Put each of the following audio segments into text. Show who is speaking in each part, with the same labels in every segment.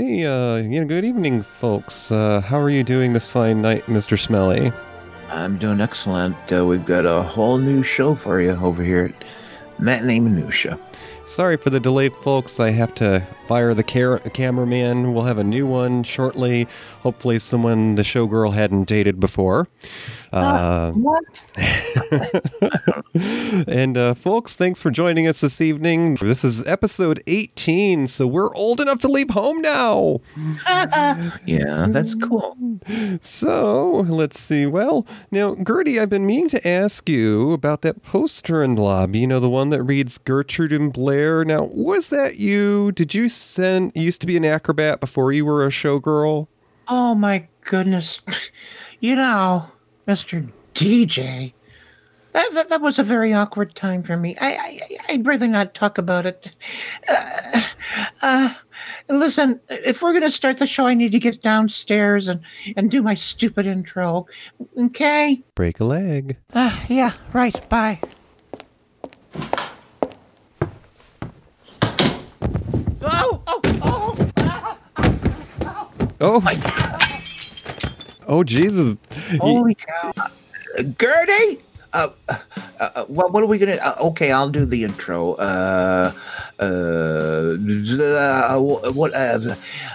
Speaker 1: Hey, uh, you know, good evening, folks. Uh, how are you doing this fine night, Mr. Smelly?
Speaker 2: I'm doing excellent. Uh, we've got a whole new show for you over here at Matinee Minutia.
Speaker 1: Sorry for the delay, folks. I have to fire the car- cameraman. We'll have a new one shortly. Hopefully, someone the showgirl hadn't dated before. Uh,
Speaker 2: what?
Speaker 1: and uh, folks, thanks for joining us this evening. This is episode 18, so we're old enough to leave home now.
Speaker 2: Yeah, that's cool.
Speaker 1: So let's see. Well, now, Gertie, I've been meaning to ask you about that poster in the lobby. You know, the one that reads Gertrude and Blair. Now, was that you? Did you send? You used to be an acrobat before you were a showgirl.
Speaker 2: Oh my goodness. You know, Mr. DJ, that, that, that was a very awkward time for me. I, I, I'd rather not talk about it. Uh, uh, listen, if we're going to start the show, I need to get downstairs and, and do my stupid intro. Okay?
Speaker 1: Break a leg.
Speaker 2: Uh, yeah, right. Bye. Oh, oh, oh.
Speaker 1: Oh my! Oh Jesus!
Speaker 2: Holy cow. Gertie? Uh, uh, uh, what, what are we gonna? Uh, okay, I'll do the intro. Uh, what?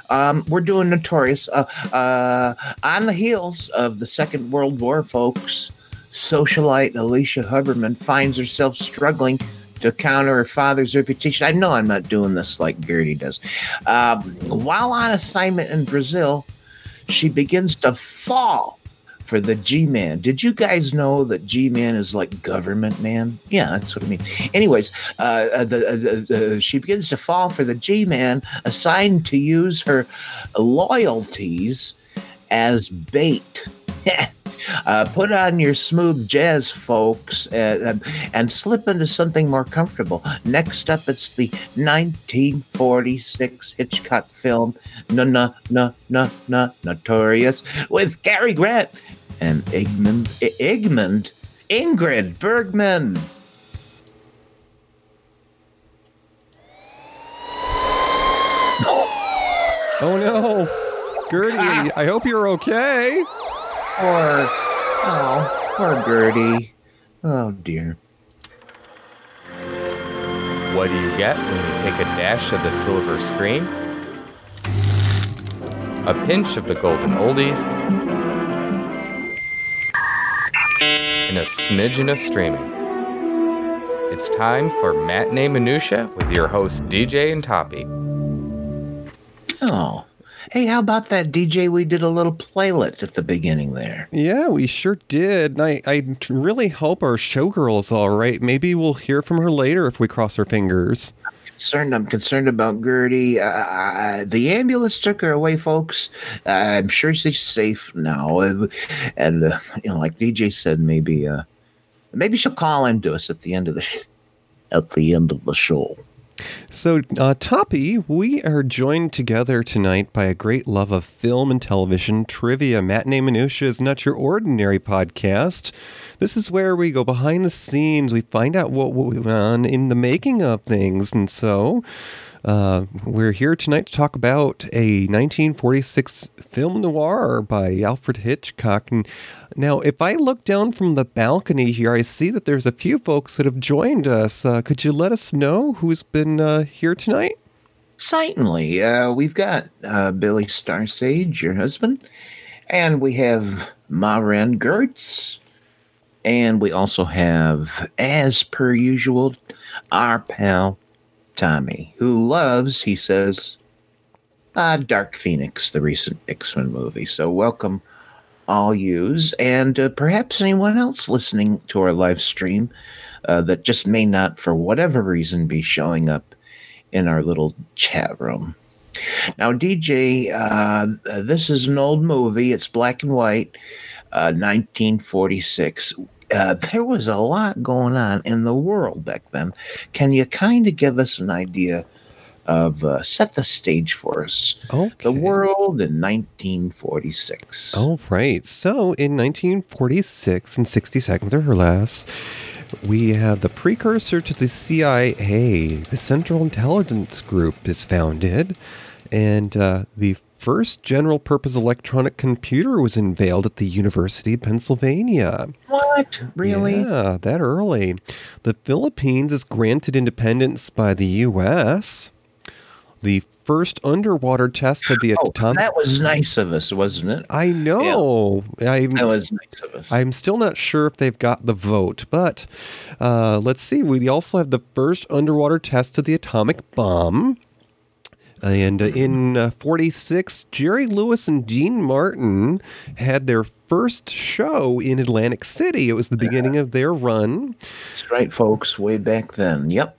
Speaker 2: Um, we're doing Notorious. Uh, uh, on the heels of the Second World War, folks, socialite Alicia Huberman finds herself struggling to counter her father's reputation. I know I'm not doing this like Gertie does. Um, while on assignment in Brazil, she begins to fall for the G Man. Did you guys know that G Man is like government man? Yeah, that's what I mean. Anyways, uh, uh, the, uh, the, uh, she begins to fall for the G Man, assigned to use her loyalties as bait. Uh, put on your smooth jazz, folks, uh, um, and slip into something more comfortable. Next up, it's the 1946 Hitchcock film "No No No No No Notorious" with Cary Grant and Egmont Egmont Ingrid Bergman.
Speaker 1: Oh no, Gertie! I hope you're okay.
Speaker 2: Poor, oh, poor Gertie. Oh dear.
Speaker 3: What do you get when you take a dash of the silver screen? A pinch of the golden oldies, and a smidgen of streaming. It's time for Matinee Minutia with your hosts DJ and Toppy.
Speaker 2: Oh. Hey, how about that DJ? We did a little playlet at the beginning there.
Speaker 1: Yeah, we sure did. And I, I really hope our showgirl is all right. Maybe we'll hear from her later if we cross our fingers.
Speaker 2: Concerned, I'm concerned about Gertie. Uh, the ambulance took her away, folks. Uh, I'm sure she's safe now. Uh, And uh, you know, like DJ said, maybe uh, maybe she'll call into us at the end of the at the end of the show.
Speaker 1: So, uh, Toppy, we are joined together tonight by a great love of film and television. Trivia Matinee Minutia is not your ordinary podcast. This is where we go behind the scenes. We find out what went on in the making of things. And so, uh, we're here tonight to talk about a 1946 film noir by Alfred Hitchcock. And now, if I look down from the balcony here, I see that there's a few folks that have joined us. Uh, could you let us know who's been uh, here tonight?
Speaker 2: Certainly. Uh, we've got uh, Billy Starsage, your husband, and we have Maren Gertz, and we also have, as per usual, our pal Tommy, who loves, he says, uh, Dark Phoenix, the recent X Men movie. So, welcome all use, and uh, perhaps anyone else listening to our live stream uh, that just may not, for whatever reason, be showing up in our little chat room. Now, DJ, uh, uh, this is an old movie. It's black and white, uh, 1946. Uh, there was a lot going on in the world back then. Can you kind of give us an idea of uh, set the stage for us?
Speaker 1: Okay.
Speaker 2: The world in 1946.
Speaker 1: All right. So in 1946, in 60 seconds or less, we have the precursor to the CIA. The Central Intelligence Group is founded. And uh, the first general purpose electronic computer was unveiled at the University of Pennsylvania.
Speaker 2: What? Really?
Speaker 1: Yeah, that early. The Philippines is granted independence by the U.S. The first underwater test of the
Speaker 2: Oh,
Speaker 1: atomic.
Speaker 2: that was nice of us, wasn't it?
Speaker 1: I know. I'm,
Speaker 2: That was nice of us.
Speaker 1: I'm still not sure if they've got the vote, but uh, let's see. We also have the first underwater test of the atomic bomb. And uh, in uh, 46, Jerry Lewis and Dean Martin had their first show in Atlantic City. It was the beginning of their run.
Speaker 2: That's right, folks. Way back then. Yep.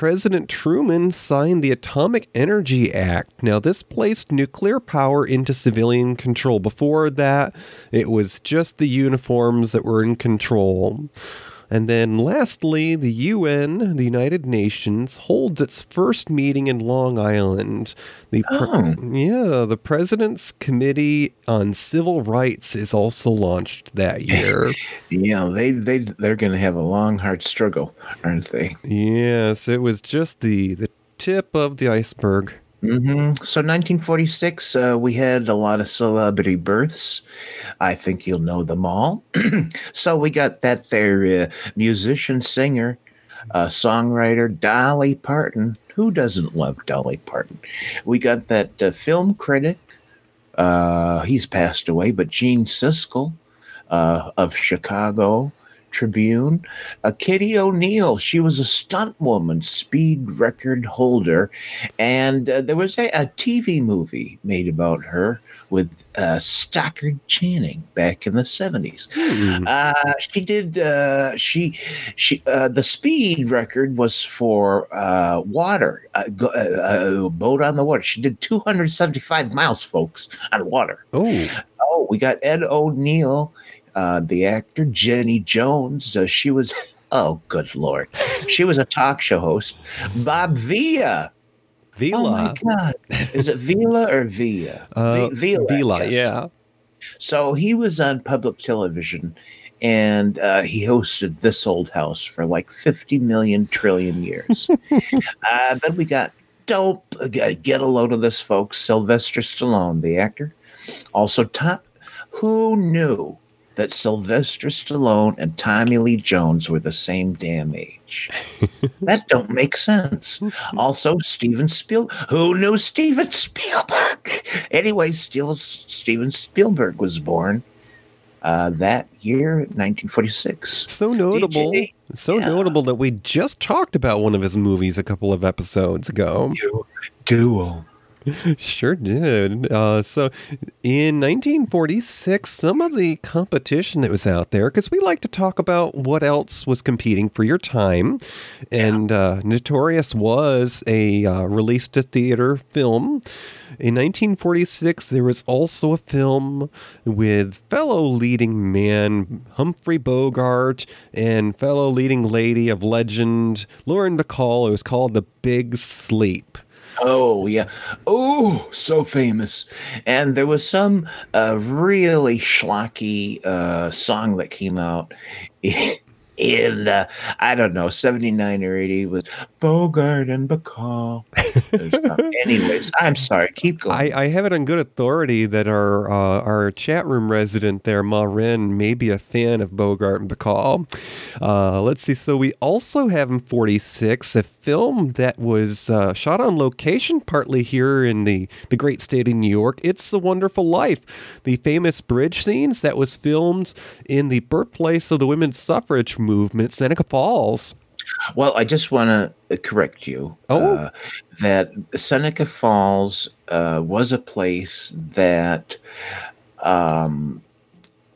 Speaker 1: President Truman signed the Atomic Energy Act. Now, this placed nuclear power into civilian control. Before that, it was just the uniforms that were in control. And then, lastly, the UN, the United Nations, holds its first meeting in Long Island. The pre-
Speaker 2: Oh.
Speaker 1: yeah, the President's Committee on Civil Rights is also launched that year.
Speaker 2: Yeah, they they they're going to have a long, hard struggle, aren't they?
Speaker 1: yes, it was just the the tip of the iceberg.
Speaker 2: Hmm So, 1946, uh, we had a lot of celebrity births. I think you'll know them all. so, we got that there uh, musician, singer, uh, songwriter, Dolly Parton. Who doesn't love Dolly Parton? We got that uh, film critic. Uh, he's passed away, but Gene Siskel uh, of Chicago Tribune. Uh, Kitty O'Neil, she was a stunt woman, speed record holder, and uh, there was a, a TV movie made about her with uh, Stockard Channing back in the seventies.
Speaker 1: Hmm.
Speaker 2: Uh, she did. Uh, she she uh, the speed record was for uh, water, uh, boat on the water. She did 275 miles, folks, on water.
Speaker 1: Oh,
Speaker 2: Oh, we got Ed O'Neill, uh, the actor, Jenny Jones. Uh, she was, oh, good lord, she was a talk show host. Bob Villa.
Speaker 1: Vila.
Speaker 2: Oh my God, is it Villa or Villa?
Speaker 1: Uh,
Speaker 2: Vi- Villa, yes.
Speaker 1: yeah.
Speaker 2: So he was on public television, and uh, he hosted this old house for like fifty million trillion years. uh, then we got dope. uh, Get a load of this, folks. Sylvester Stallone, the actor, also top. Who knew that Sylvester Stallone and Tommy Lee Jones were the same damn age? that don't make sense. Also, Steven Spielberg. Who knew Steven Spielberg? Anyway, still Steven Spielberg was born uh, that year, 1946.
Speaker 1: So notable.
Speaker 2: DJ,
Speaker 1: so
Speaker 2: yeah.
Speaker 1: notable that we just talked about one of his movies a couple of episodes ago.
Speaker 2: Duo.
Speaker 1: Sure did. Uh, so in 1946, some of the competition that was out there, because we like to talk about what else was competing for your time. And uh, Notorious was a uh, released to theater film. In 1946, there was also a film with fellow leading man Humphrey Bogart and fellow leading lady of legend Lauren Bacall. It was called The Big Sleep.
Speaker 2: Oh yeah. Oh, so famous. And there was some uh, really schlocky uh, song that came out in uh, I don't know, 79 or 80 with Bogart and Bacall. Anyways, I'm sorry. Keep going.
Speaker 1: I, I have it on good authority that our uh, our chat room resident there, Marin, may be a fan of Bogart and Bacall. Uh, let's see. So we also have in 46 a film that was uh, shot on location partly here in the, the great state of New York. It's The Wonderful Life. The famous bridge scenes that was filmed in the birthplace of the women's suffrage movement, Seneca Falls.
Speaker 2: Well, I just want to correct you.
Speaker 1: Oh.
Speaker 2: Uh, that Seneca Falls uh, was a place that um,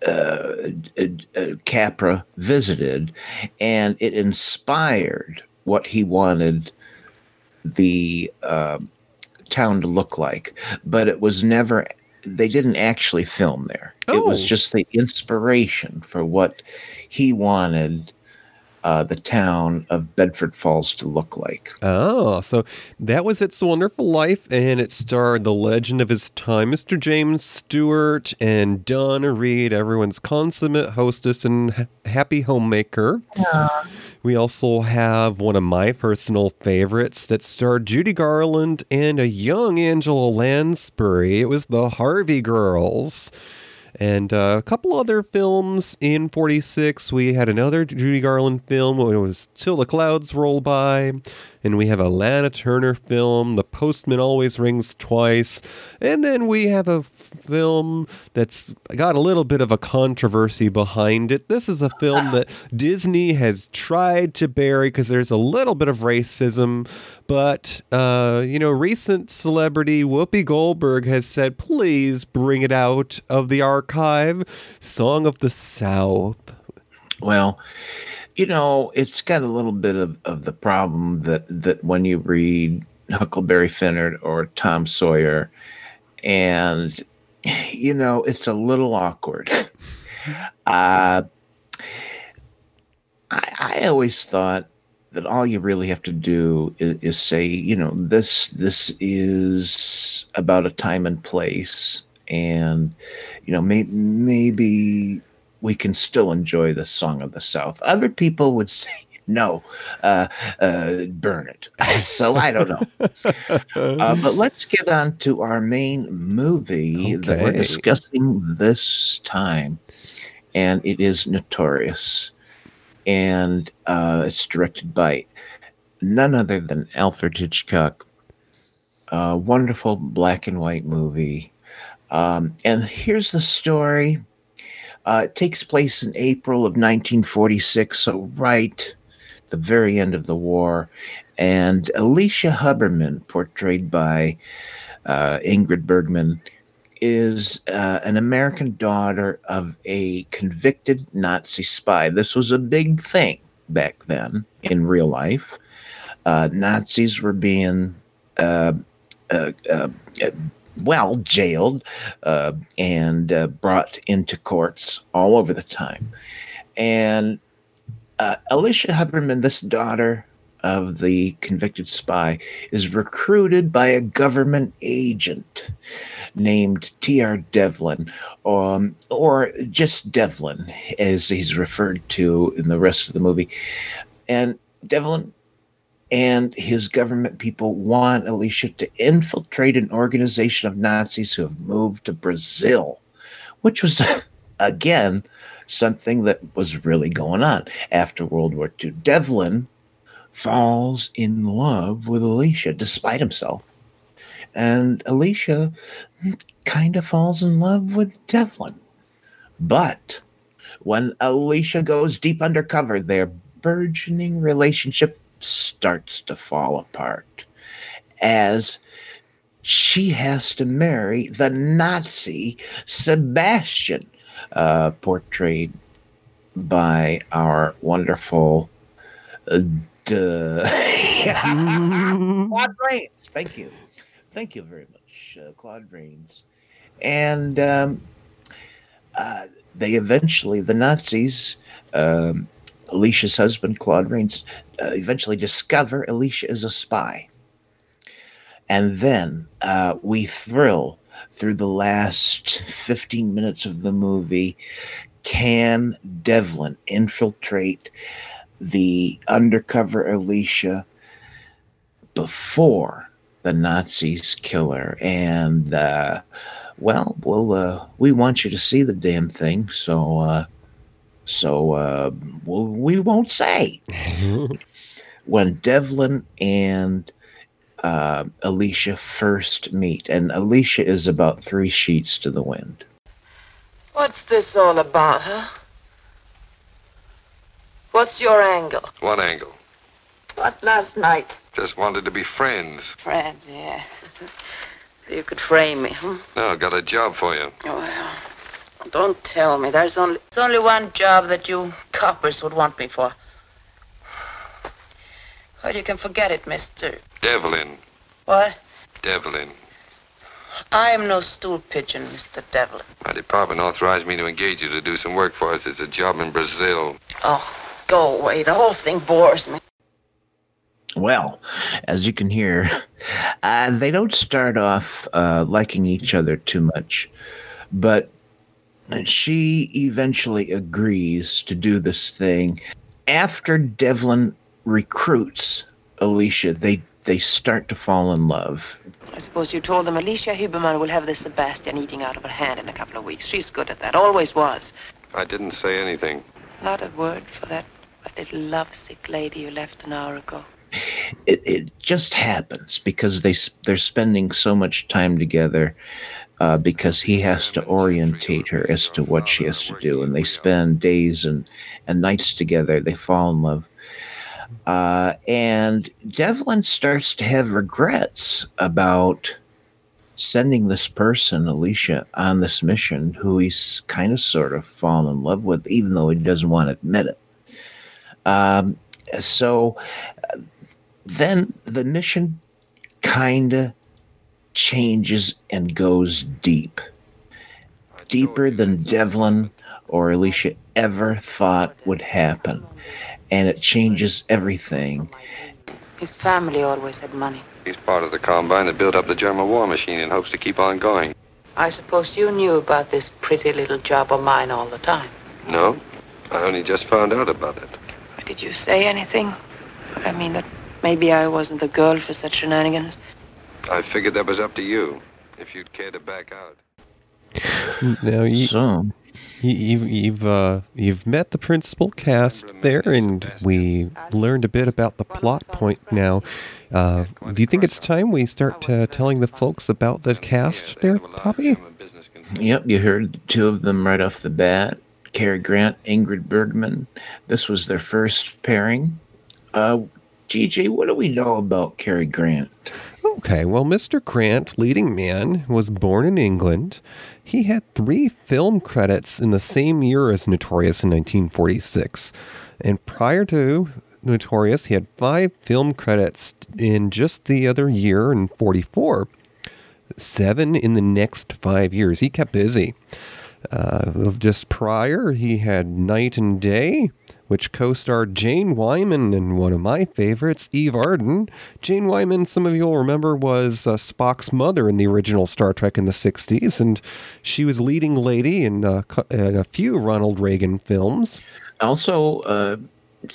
Speaker 2: uh, uh, uh, Capra visited, and it inspired what he wanted the um town to look like. But it was never. They didn't actually film there. It was
Speaker 1: Oh.
Speaker 2: just the inspiration for what he wanted uh, the town of Bedford Falls to look like.
Speaker 1: Oh, so that was It's a Wonderful Life, and it starred the legend of his time, Mr. James Stewart, and Donna Reed, everyone's consummate hostess and ha- happy homemaker. We also have one of my personal favorites that starred Judy Garland and a young Angela Lansbury. It was the Harvey Girls. And uh, a couple other films in 46. We had another Judy Garland film. It was Till the Clouds Roll By. And we have a Lana Turner film, The Postman Always Rings Twice. And then we have a film that's got a little bit of a controversy behind it. This is a film that Disney has tried to bury because there's a little bit of racism. But, uh, you know, recent celebrity Whoopi Goldberg has said, please bring it out of the archive. Song of the South.
Speaker 2: Well, you know, it's got a little bit of, of the problem that, that when you read Huckleberry Finn or Tom Sawyer, and, you know, it's a little awkward. uh, I, I always thought that all you really have to do is, is, say, you know, this this is about a time and place, and you know, may, maybe we can still enjoy the song of the South. Other people would say, no, uh, uh, burn it. so I don't know. Uh, but let's get on to our main movie okay. that we're discussing this time, and it is Notorious and uh, it's directed by none other than Alfred Hitchcock. A wonderful black and white movie. Um, and here's the story. Uh, it takes place in April of 1946, so right the very end of the war. And Alicia Huberman, portrayed by uh, Ingrid Bergman, is uh, an American daughter of a convicted Nazi spy. This was a big thing back then in real life. Uh, Nazis were being, uh, uh, uh well, jailed uh, and brought into courts all over the time. And Alicia Huberman, this daughter of the convicted spy is recruited by a government agent named T.R. Devlin, um, or just Devlin, as he's referred to in the rest of the movie. And Devlin and his government people want Alicia to infiltrate an organization of Nazis who have moved to Brazil, which was, again, something that was really going on after World War II. Devlin falls in love with Alicia despite himself. And Alicia kind of falls in love with Devlin. But when Alicia goes deep undercover, their burgeoning relationship starts to fall apart as she has to marry the Nazi Sebastian, uh, portrayed by our wonderful uh, Claude Rains. Thank you. Thank you very much, uh, Claude Rains. And um, uh, they eventually, the Nazis, um, Alicia's husband, Claude Rains, uh, eventually discover Alicia is a spy. And then uh, we thrill through the last 15 minutes of the movie. Can Devlin infiltrate the undercover Alicia before the Nazis kill her. And, uh, well, well, uh, we want you to see the damn thing. So, uh, so, uh, well, we won't say. when Devlin and uh, Alicia first meet, and Alicia is about three sheets to the wind.
Speaker 4: What's this all about, huh? What's your angle?
Speaker 5: What angle?
Speaker 4: What last night?
Speaker 5: Just wanted to be friends.
Speaker 4: Friends, yeah. so you could frame me, huh?
Speaker 5: No, got a job for you.
Speaker 4: Oh, well. Don't tell me. There's only, there's only one job that you coppers would want me for. Well, you can forget it, mister.
Speaker 5: Devlin.
Speaker 4: What?
Speaker 5: Devlin.
Speaker 4: I am no stool pigeon, Mr. Devlin.
Speaker 5: My department authorized me to engage you to do some work for us. It's a job in Brazil.
Speaker 4: Oh, Go away. The whole thing bores me.
Speaker 2: Well, as you can hear, uh, they don't start off uh, liking each other too much, but she eventually agrees to do this thing. after Devlin recruits Alicia, they they start to fall in love.
Speaker 4: I suppose you told them Alicia Huberman will have this Sebastian eating out of her hand in a couple of weeks. She's good at that. Always was.
Speaker 5: I didn't say anything.
Speaker 4: Not a word for that little lovesick lady you left an hour ago.
Speaker 2: It, it just happens because they they're spending so much time together uh, because he has to orientate her as to what she has to do, and they spend days and and nights together. They fall in love, uh, and Devlin starts to have regrets about sending this person, Alicia, on this mission, who he's kind of sort of fallen in love with, even though he doesn't want to admit it. Um, so uh, then the mission kind of changes and goes deep, deeper than Devlin or Alicia ever thought would happen. And it changes everything.
Speaker 4: His family always had money.
Speaker 5: He's part of the combine that built up the German war machine in hopes to keep on going.
Speaker 4: I suppose you knew about this pretty little job of mine all the time.
Speaker 5: No? I only just found out about it.
Speaker 4: Did you say anything? I mean that maybe I wasn't the girl for such shenanigans.
Speaker 5: I figured that was up to you, if you'd care to back out.
Speaker 1: Now you,
Speaker 2: So,
Speaker 1: you, you've you've uh, you've met the principal cast there, and we learned a bit about the plot point. Now, uh, do you think it's time we start uh, telling the folks about the cast there, Toppy?
Speaker 2: yep, you heard two of them right off the bat Cary Grant, Ingrid Bergman. This was their first pairing. Uh, DJ, what do we know about Cary Grant?
Speaker 1: Okay, well, Mr. Grant, leading man, was born in England. He had three film credits in the same year as Notorious in 1946. And prior to Notorious, he had five film credits in just the other year in 44. Seven in the next five years. He kept busy. Uh, just prior, he had Night and Day, which co-starred Jane Wyman and one of my favorites, Eve Arden. Jane Wyman, some of you will remember, was uh, Spock's mother in the original Star Trek in the 60s, and she was leading lady in, uh, in a few Ronald Reagan films.
Speaker 2: Also, uh,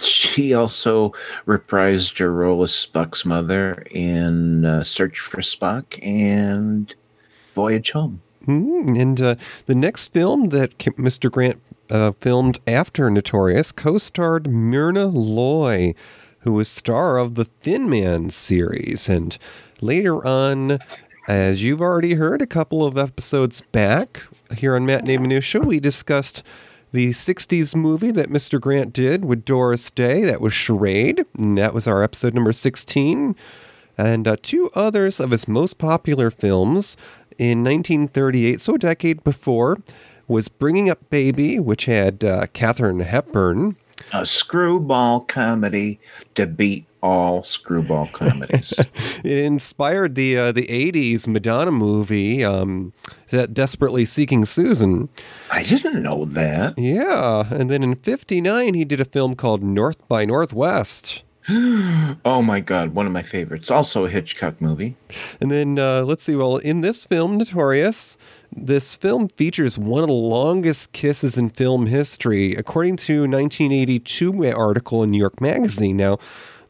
Speaker 2: she also reprised her role as Spock's mother in uh, Search for Spock and Voyage Home.
Speaker 1: Mm, and uh, the next film that Mr. Grant uh, filmed after Notorious co-starred Myrna Loy, who was star of the Thin Man series. And later on, as you've already heard a couple of episodes back here on Matinee Minutia, we discussed the 60s movie that Mr. Grant did with Doris Day. That was Charade. And that was our episode number 16 and uh, two others of his most popular films in 1938, so a decade before, was Bringing Up Baby, which had uh, Hepburn.
Speaker 2: A screwball comedy to beat all screwball comedies.
Speaker 1: It inspired the uh, the 80s Madonna movie, um, that Desperately Seeking Susan.
Speaker 2: I didn't know that.
Speaker 1: Yeah, and then in 59 he did a film called North by Northwest.
Speaker 2: Oh my god, one of my favorites. Also a Hitchcock movie.
Speaker 1: And then uh, let's see. Well, in this film, Notorious, this film features one of the longest kisses in film history, according to a 1982 article in New York Magazine. Now,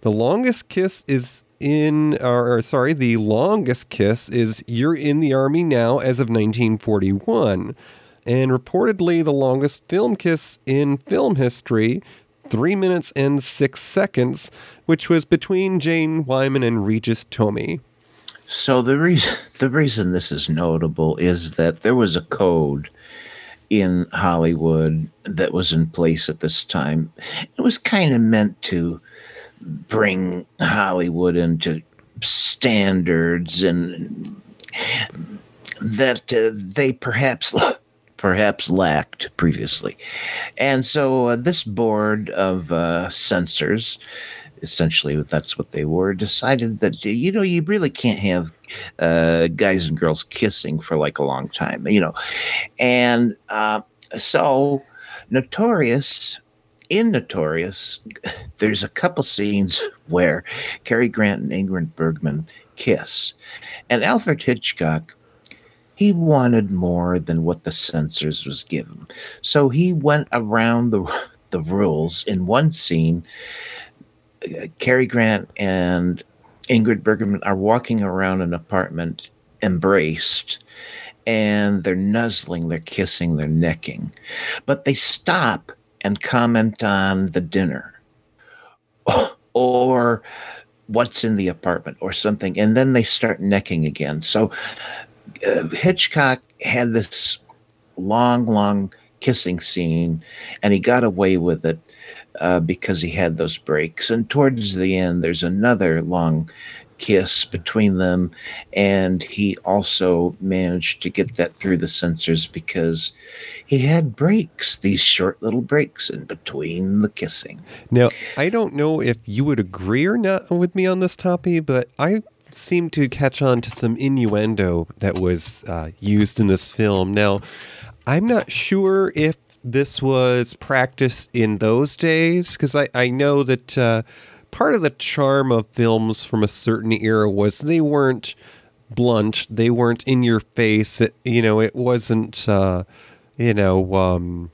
Speaker 1: the longest kiss is in, or, or sorry, the longest kiss is "You're in the Army Now" as of 1941, and reportedly the longest film kiss in film history. Three minutes and six seconds, which was between Jane Wyman and Regis Toomey.
Speaker 2: So the reason the reason this is notable is that there was a code in Hollywood that was in place at this time. It was kind of meant to bring Hollywood into standards and that uh, they perhaps perhaps lacked previously. And so uh, this board of uh, censors essentially that's what they were decided that you know you really can't have uh, guys and girls kissing for like a long time you know. And uh, so notorious in notorious there's a couple scenes where Cary Grant and Ingrid Bergman kiss. And Alfred Hitchcock he wanted more than what the censors was given so he went around the the rules. In one scene, Cary Grant and Ingrid Bergman are walking around an apartment embraced and they're nuzzling, they're kissing, they're necking. But they stop and comment on the dinner or what's in the apartment or something. And then they start necking again. So uh, Hitchcock had this long, long kissing scene and he got away with it uh, because he had those breaks. And towards the end, there's another long kiss between them. And he also managed to get that through the censors because he had breaks, these short little breaks in between the kissing.
Speaker 1: Now, I don't know if you would agree or not with me on this topic, but I seem to catch on to some innuendo that was uh, used in this film. Now, I'm not sure if this was practiced in those days because I, I know that uh, part of the charm of films from a certain era was they weren't blunt, they weren't in your face. It, you know, it wasn't, uh, you know, um,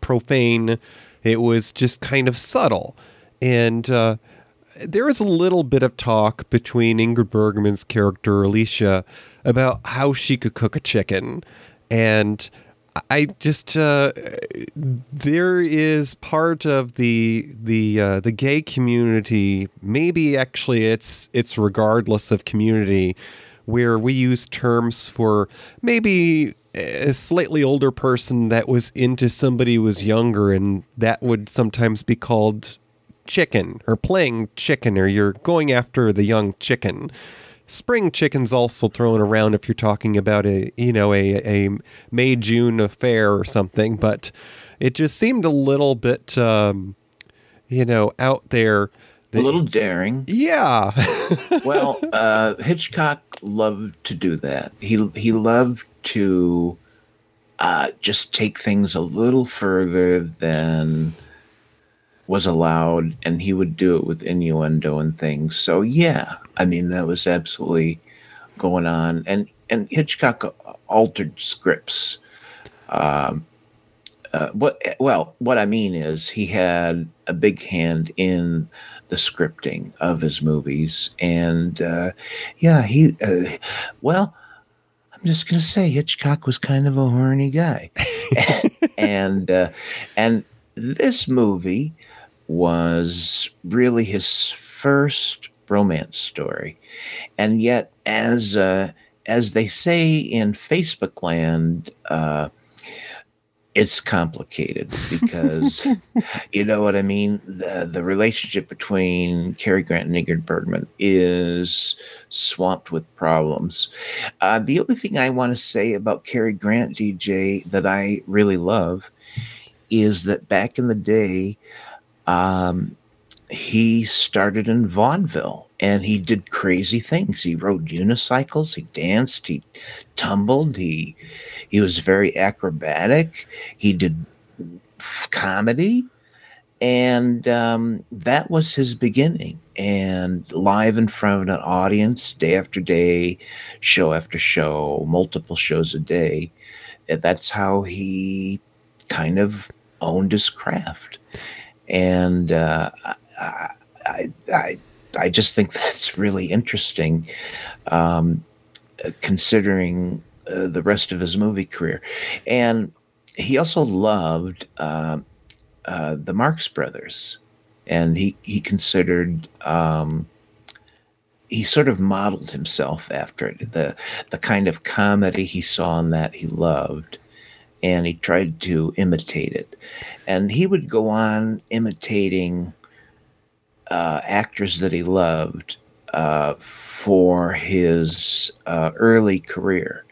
Speaker 1: profane. It was just kind of subtle. And uh, there was a little bit of talk between Ingrid Bergman's character, Alicia, about how she could cook a chicken. And I just uh, there is part of the the uh, the gay community. Maybe actually, it's it's regardless of community, where we use terms for maybe a slightly older person that was into somebody who was younger, and that would sometimes be called chicken or playing chicken, or you're going after the young chicken spring chicken's also thrown around if you're talking about a you know a a May June affair or something, but it just seemed a little bit um, you know out there.
Speaker 2: That, a little daring.
Speaker 1: Yeah.
Speaker 2: well, uh, Hitchcock loved to do that. He he loved to uh, just take things a little further than was allowed, and he would do it with innuendo and things. So yeah, I mean that was absolutely going on, and and Hitchcock altered scripts. Um, uh, what well, what I mean is he had a big hand in the scripting of his movies, and uh, yeah, he uh, well. I'm just gonna say Hitchcock was kind of a horny guy, and uh, and this movie was really his first romance story, and yet, as uh, as they say in Facebook land, uh, it's complicated because you know what I mean. The the relationship between Cary Grant and Ingrid Bergman is swamped with problems. Uh, the only thing I want to say about Cary Grant, DJ, that I really love, is that back in the day, um, he started in vaudeville and he did crazy things. He rode unicycles, he danced, he tumbled, he he was very acrobatic. He did comedy, and um, that was his beginning. And live in front of an audience, day after day, show after show, multiple shows a day. That's how he kind of owned his craft and uh, I, I, I just think that's really interesting, um, considering uh, the rest of his movie career, and he also loved uh, uh, the Marx Brothers, and he he considered. Um, he sort of modeled himself after it. The the kind of comedy he saw in that he loved and he tried to imitate it. And he would go on imitating uh, actors that he loved uh, for his uh, early career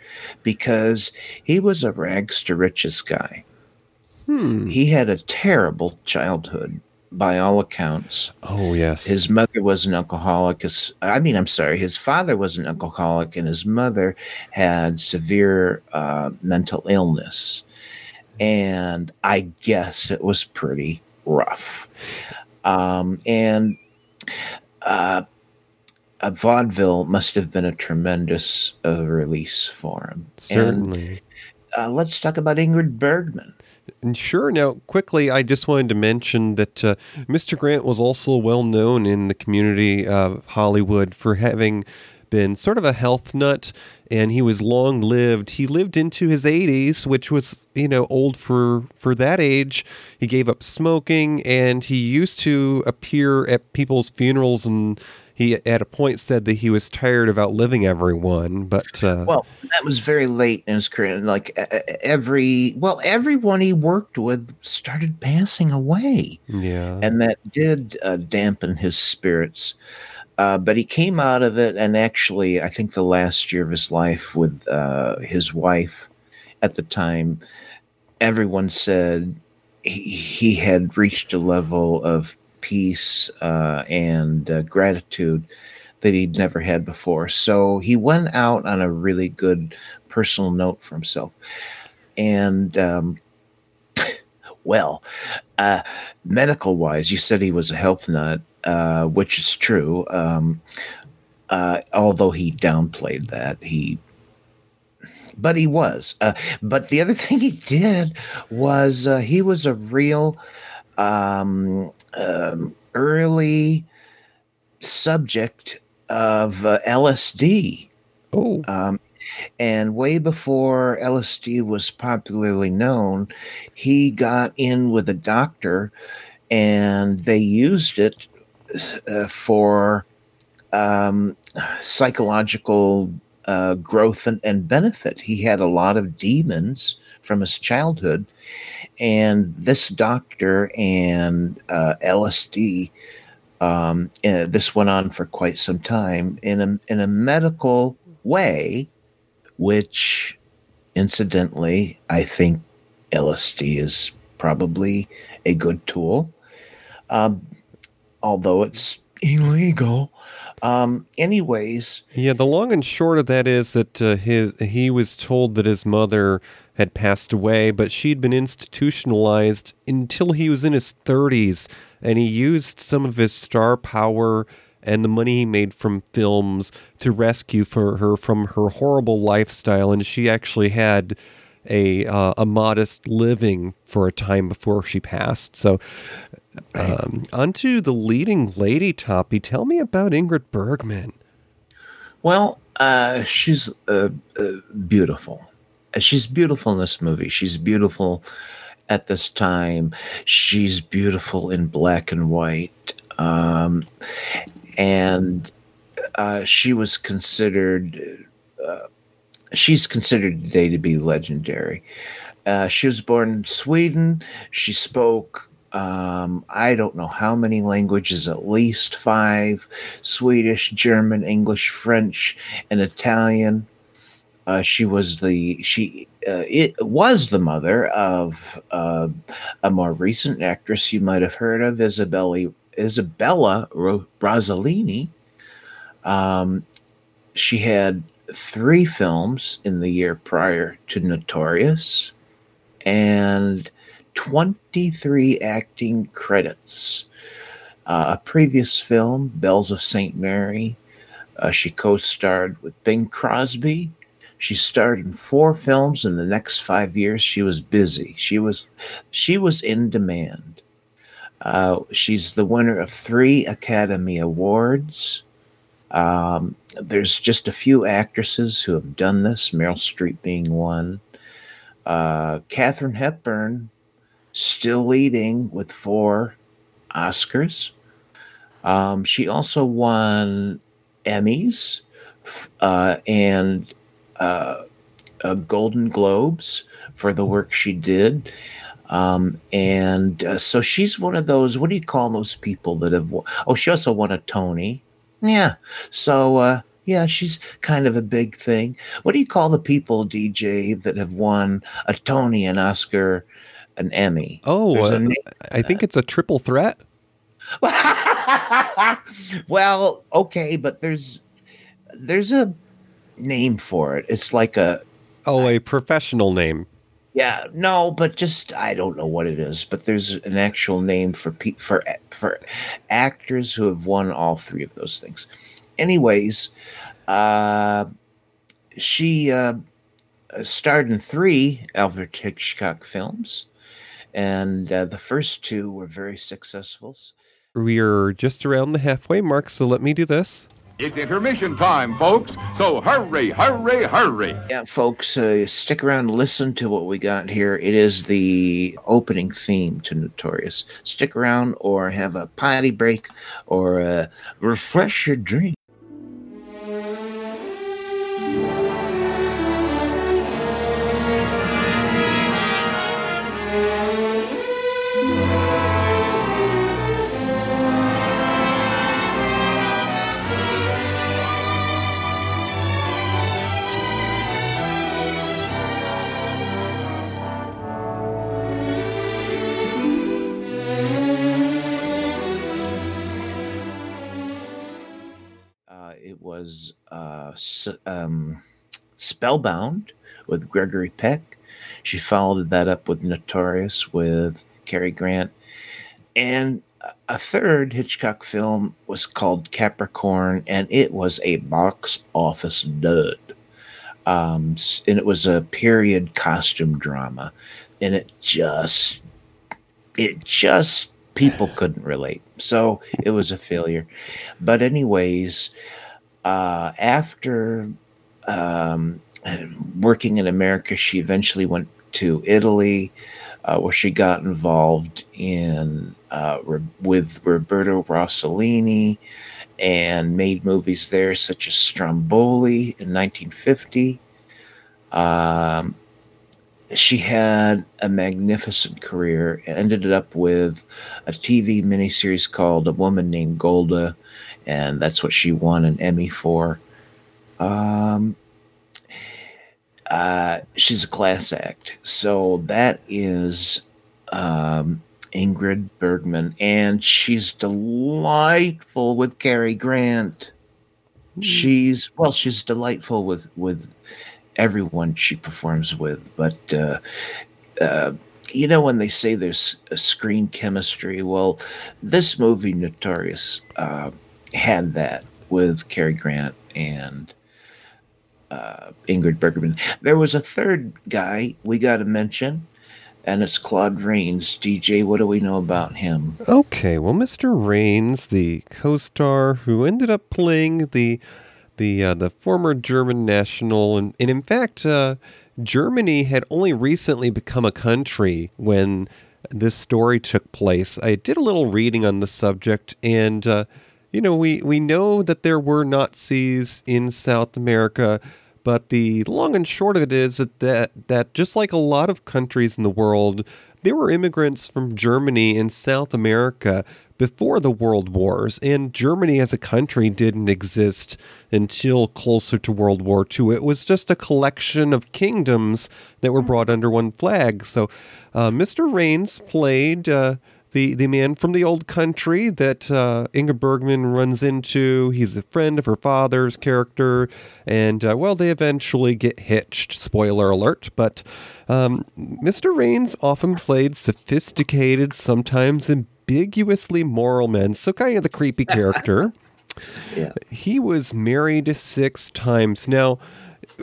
Speaker 2: because he was a rags to riches guy.
Speaker 1: Hmm.
Speaker 2: He had a terrible childhood by all accounts.
Speaker 1: Oh, yes.
Speaker 2: His mother was an alcoholic. His, I mean, I'm sorry, his father was an alcoholic, and his mother had severe uh, mental illness. And I guess it was pretty rough. Um, and uh, a vaudeville must have been a tremendous uh, release for him.
Speaker 1: Certainly.
Speaker 2: And, uh, let's talk about Ingrid Bergman.
Speaker 1: And sure. Now, quickly, I just wanted to mention that uh, Mr. Grant was also well known in the community of Hollywood for having been sort of a health nut, and he was long lived. He lived into his 80s, which was you know old for for that age. He gave up smoking, and he used to appear at people's funerals and he at a point said that he was tired of outliving everyone but uh,
Speaker 2: well that was very late in his career like every well everyone he worked with started passing away
Speaker 1: yeah
Speaker 2: and that did uh, dampen his spirits uh, but he came out of it and actually i think the last year of his life with uh, his wife at the time everyone said he, he had reached a level of peace uh, and uh, gratitude that he'd never had before. So he went out on a really good personal note for himself. And, um, well, uh, medical wise, you said he was a health nut, uh, which is true. Um, uh, although he downplayed that, he but he was. Uh, but the other thing he did was uh, he was a real um, um, early subject of uh, LSD.
Speaker 1: Oh.
Speaker 2: Um, and way before LSD was popularly known, he got in with a doctor and they used it uh, for um, psychological uh, growth and, and benefit. He had a lot of demons from his childhood and this doctor and uh, LSD, um, uh, this went on for quite some time in a in a medical way, which, incidentally, I think LSD is probably a good tool, um, although it's illegal. Um, anyways,
Speaker 1: yeah. The long and short of that is that uh, his he was told that his mother had passed away, but she'd been institutionalized until he was in his 30s, and he used some of his star power and the money he made from films to rescue for her from her horrible lifestyle. And she actually had a uh, a modest living for a time before she passed. So, um, onto the leading lady, Toppy. Tell me about Ingrid Bergman.
Speaker 2: Well, uh, she's uh, uh beautiful she's beautiful in this movie. She's beautiful at this time. She's beautiful in black and white. Um, and uh, she was considered, uh, she's considered today to be legendary. Uh, she was born in Sweden. She spoke, um, I don't know how many languages, at least five Swedish, German, English, French, and Italian. Uh, she was the she uh, it was the mother of uh, a more recent actress you might have heard of, Isabella Isabella Ro- Rossellini. Um, she had three films in the year prior to Notorious, and twenty three acting credits. Uh, a previous film, Bells of Saint Mary. Uh, she co-starred with Bing Crosby she starred in four films in the next five years. She was busy. She was she was in demand. Uh, she's the winner of three Academy Awards. Um, there's just a few actresses who have done this, Meryl Streep being one. Uh, Hepburn still leading with four Oscars. Um, she also won Emmys uh, and uh, uh, Golden Globes for the work she did. Um, and uh, so she's one of those, what do you call those people that have, oh, she also won a Tony. Yeah. So, uh, yeah, she's kind of a big thing. What do you call the people, DJ, that have won a Tony, an Oscar, an Emmy?
Speaker 1: Oh, uh, I think it's a triple threat.
Speaker 2: well, okay, but there's there's a name for it. It's like a
Speaker 1: oh, a professional name.
Speaker 2: Yeah, no, but just I don't know what it is, but there's an actual name for pe- for for actors who have won all three of those things. Anyways, uh, she uh, starred in three Alfred Hitchcock films, and uh, the first two were very successful.
Speaker 1: We're just around the halfway mark, so let me do this.
Speaker 6: It's intermission time, folks. So hurry, hurry, hurry.
Speaker 2: Yeah, folks, uh, stick around and listen to what we got here. It is the opening theme to Notorious. Stick around or have a potty break or uh, refresh your drink. Um, Spellbound with Gregory Peck. She followed that up with Notorious with Cary Grant. And a- third Hitchcock film was called Capricorn, and it was a box office dud. Um, and it was a period costume drama, and it just, it just, people couldn't relate. So it was a failure. But, anyways, uh, after um, working in America, she eventually went to Italy, uh, where she got involved in uh, Ro- with Roberto Rossellini and made movies there, such as Stromboli in 1950. Um, she had a magnificent career and ended up with a TV miniseries called A Woman Named Golda, and that's what she won an Emmy for. Um, uh, she's a class act, so that is um, Ingrid Bergman, and she's delightful with Cary Grant. She's well, she's delightful with with everyone she performs with, but uh, uh, you know when they say there's a screen chemistry, well, this movie Notorious uh, had that with Cary Grant and uh, Ingrid Bergman. There was a third guy we got to mention, and it's Claude Rains. DJ, what do we know about him?
Speaker 1: Okay, well, Mr. Rains, the co-star who ended up playing the the uh, the former German national, and, and in fact, uh, Germany had only recently become a country when this story took place. I did a little reading on the subject, and uh, you know, we we know that there were Nazis in South America. But the long and short of it is that, that that just like a lot of countries in the world, there were immigrants from Germany and South America before the world wars, and Germany as a country didn't exist until closer to World War II. It was just a collection of kingdoms that were brought under one flag. So, uh, Mr. Rains played. Uh, the, the man from the old country that uh, Inga Bergman runs into. He's a friend of her father's character, and uh, well, they eventually get hitched. Spoiler alert! But um, Mr. Rains often played sophisticated, sometimes ambiguously moral men, so kind of the creepy character.
Speaker 2: Yeah.
Speaker 1: He was married six times. Now,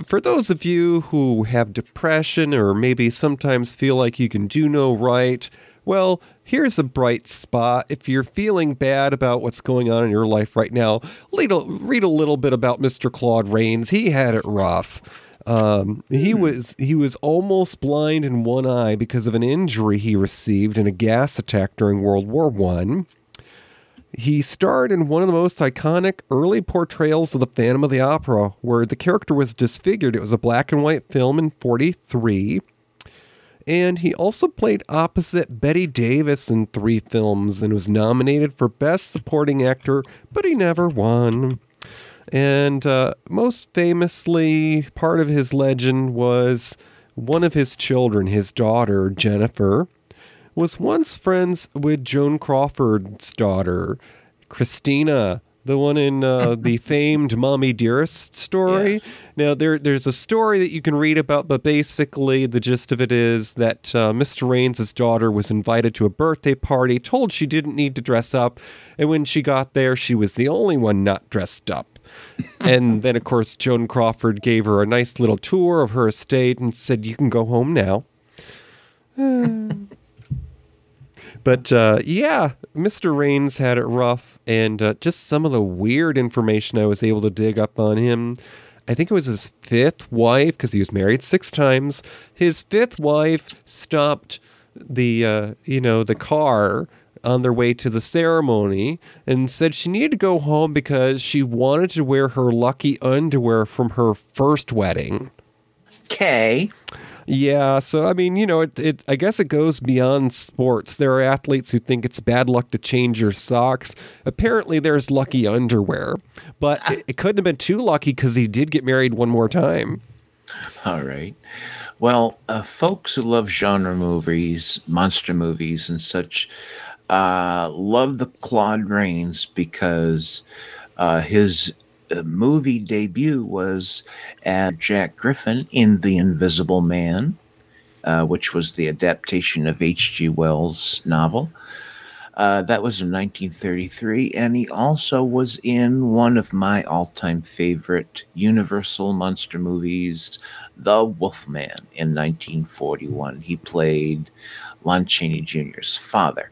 Speaker 1: for those of you who have depression or maybe sometimes feel like you can do no right, well, here's a bright spot. If you're feeling bad about what's going on in your life right now, read a, read a little bit about Mr. Claude Rains. He had it rough. Um, he was he was almost blind in one eye because of an injury he received in a gas attack during World War One. He starred in one of the most iconic early portrayals of the Phantom of the Opera, where the character was disfigured. It was a black and white film in 43. And he also played opposite Bette Davis in three films and was nominated for Best Supporting Actor, but he never won. And uh, most famously, part of his legend was one of his children, his daughter, Jennifer, was once friends with Joan Crawford's daughter, Christina, the one in uh, the famed Mommy Dearest story.
Speaker 2: Yes.
Speaker 1: Now, there, there's a story that you can read about, but basically, the gist of it is that uh, Mr. Rains' daughter was invited to a birthday party, told she didn't need to dress up, and when she got there, she was the only one not dressed up. and then, of course, Joan Crawford gave her a nice little tour of her estate and said, You can go home now. But uh, yeah, Mr. Rains had it rough, and uh, just some of the weird information I was able to dig up on him. I think it was his fifth wife because he was married six times. His fifth wife stopped the uh, you know the car on their way to the ceremony and said she needed to go home because she wanted to wear her lucky underwear from her first wedding.
Speaker 2: Okay.
Speaker 1: Yeah, so I mean, you know, it, it I guess it goes beyond sports. There are athletes who think it's bad luck to change your socks. Apparently, there's lucky underwear, but it, it couldn't have been too lucky because he did get married one more time.
Speaker 2: All right. Well, uh, folks who love genre movies, monster movies, and such, uh, love the Claude Rains because uh, his movie debut was as Jack Griffin in The Invisible Man, uh, which was the adaptation of H.G. Wells' novel. Uh, that was in 1933, and he also was in one of my all-time favorite Universal monster movies, The Wolfman, in 1941. He played Lon Chaney Jr.'s father.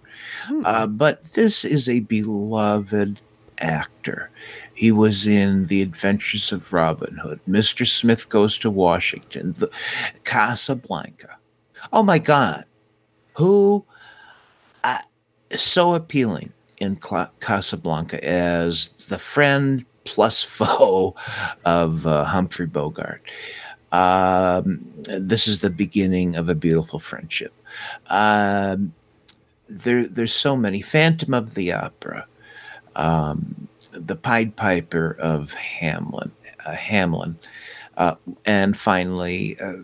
Speaker 2: Uh, but this is a beloved actor. He was in The Adventures of Robin Hood, Mr. Smith Goes to Washington, the, Casablanca. Oh my God. Who uh, so appealing in Casablanca as the friend plus foe of uh, Humphrey Bogart. Um, this is the beginning of a beautiful friendship. Um, there, there's so many. Phantom of the Opera, um, the Pied Piper of Hamelin, uh, Hamelin, uh, and finally, uh,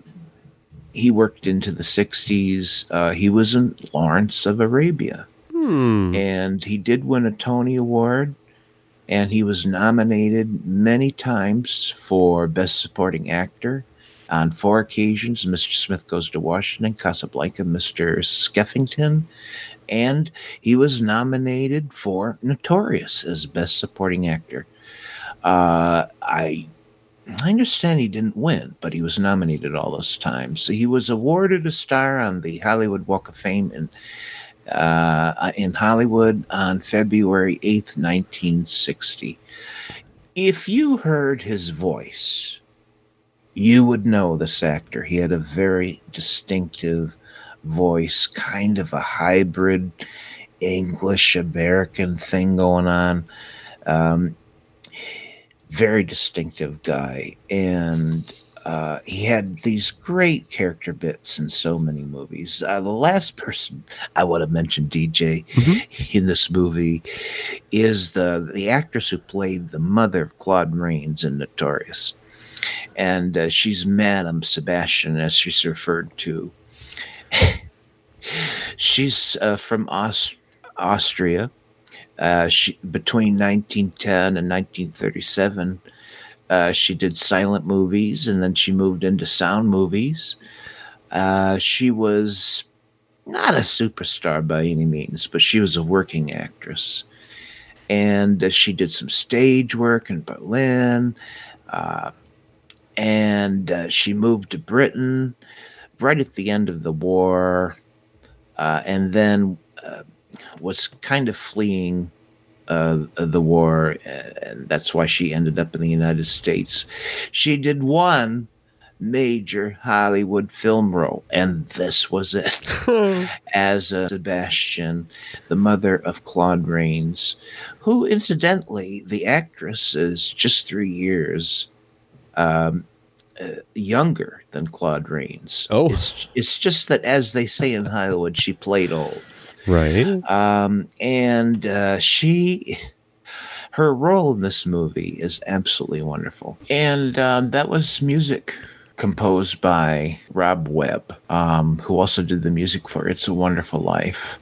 Speaker 2: he worked into the '60s. Uh, he was in Lawrence of Arabia, and he did win a Tony Award. And he was nominated many times for Best Supporting Actor on four occasions. Mr. Smith Goes to Washington, Casablanca, Mr. Skeffington, and he was nominated for Notorious as Best Supporting Actor. Uh, I I understand he didn't win, but he was nominated all those times. He was awarded a star on the Hollywood Walk of Fame in uh, in Hollywood on February eighth, nineteen sixty. If you heard his voice, you would know this actor. He had a very distinctive voice, kind of a hybrid English American thing going on. Um, very distinctive guy. And uh, he had these great character bits in so many movies. Uh, the last person I would have mentioned, DJ, in this movie is the, the actress who played the mother of Claude Rains in Notorious. And uh, she's Madame Sebastian, as she's referred to. she's uh, from Aust- Austria. Uh, she between 1910 and 1937, uh, she did silent movies, and then she moved into sound movies. Uh, she was not a superstar by any means, but she was a working actress, and uh, she did some stage work in Berlin. And uh, she moved to Britain right at the end of the war, uh, and then uh, was kind of fleeing uh, the war, and that's why she ended up in the United States. She did one major Hollywood film role, and this was it as uh, Sebastian, the mother of Claude Rains, who, incidentally, the actress is just three years um, uh, younger than Claude Rains.
Speaker 1: Oh.
Speaker 2: it's, it's just that, as they say in Hollywood, she played old.
Speaker 1: Right.
Speaker 2: Um, and uh, she, her role in this movie is absolutely wonderful. And um, that was music composed by Rob Webb, um, who also did the music for It's a Wonderful Life.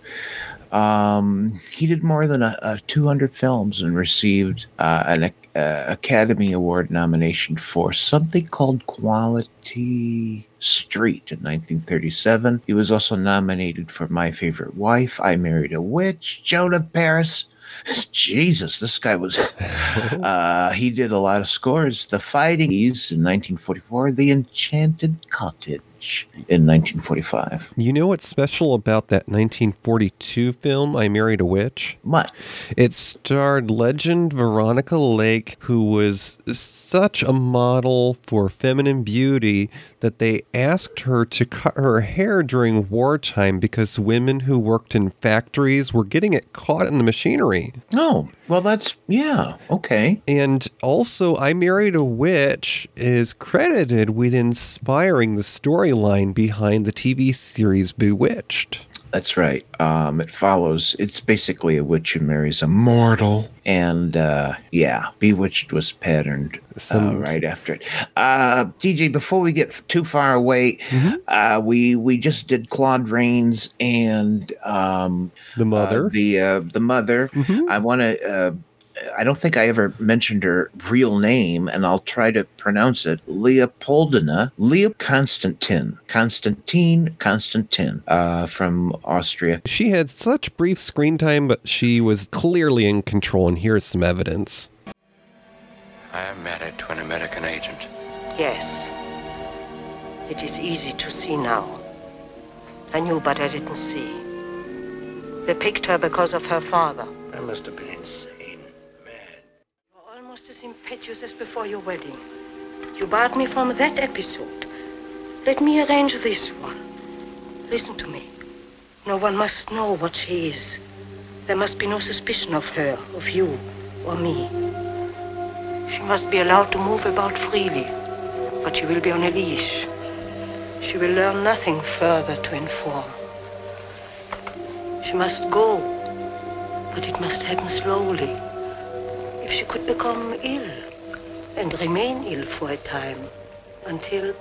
Speaker 2: Um, he did more than a, a 200 films and received uh, an uh, Academy Award nomination for something called Quality Street in 1937. He was also nominated for My Favorite Wife, I Married a Witch, Joan of Paris. Jesus, this guy was. uh, he did a lot of scores. The Fighting Seabees in 1944, The Enchanted Cottage Witch in 1945.
Speaker 1: You know what's special about that 1942 film, I Married a Witch?
Speaker 2: What?
Speaker 1: It starred legend Veronica Lake, who was such a model for feminine beauty that they asked her to cut her hair during wartime because women who worked in factories were getting it caught in the machinery.
Speaker 2: Oh, well, that's, yeah, okay.
Speaker 1: And also, I Married a Witch is credited with inspiring the storyline behind the TV series Bewitched.
Speaker 2: That's right. Um, it follows. It's basically a witch who marries a mortal, and uh, yeah, Bewitched was patterned uh, right after it. Uh, DJ, before we get too far away, uh, we we just did Claude Rains and um,
Speaker 1: The mother.
Speaker 2: uh, the uh, the mother. I want to. I don't think I ever mentioned her real name, and I'll try to pronounce it. Leopoldina, Leo Constantin, Constantine Constantin, uh, from Austria.
Speaker 1: She had such brief screen time, but she was clearly in control, and here's some evidence.
Speaker 5: I am married to an American agent.
Speaker 7: Yes. It is easy to see now. I knew, but I didn't see. They picked her because of her father.
Speaker 5: I must have been insane, mad.
Speaker 7: You're almost impetuous as before your wedding. You barred me from that episode. Let me arrange this one. Listen to me. No one must know what she is. There must be no suspicion of her, of you, or me. She must be allowed to move about freely, but she will be on a leash. She will learn nothing further to inform. She must go, but it must happen slowly. If she could become ill and remain ill for a time until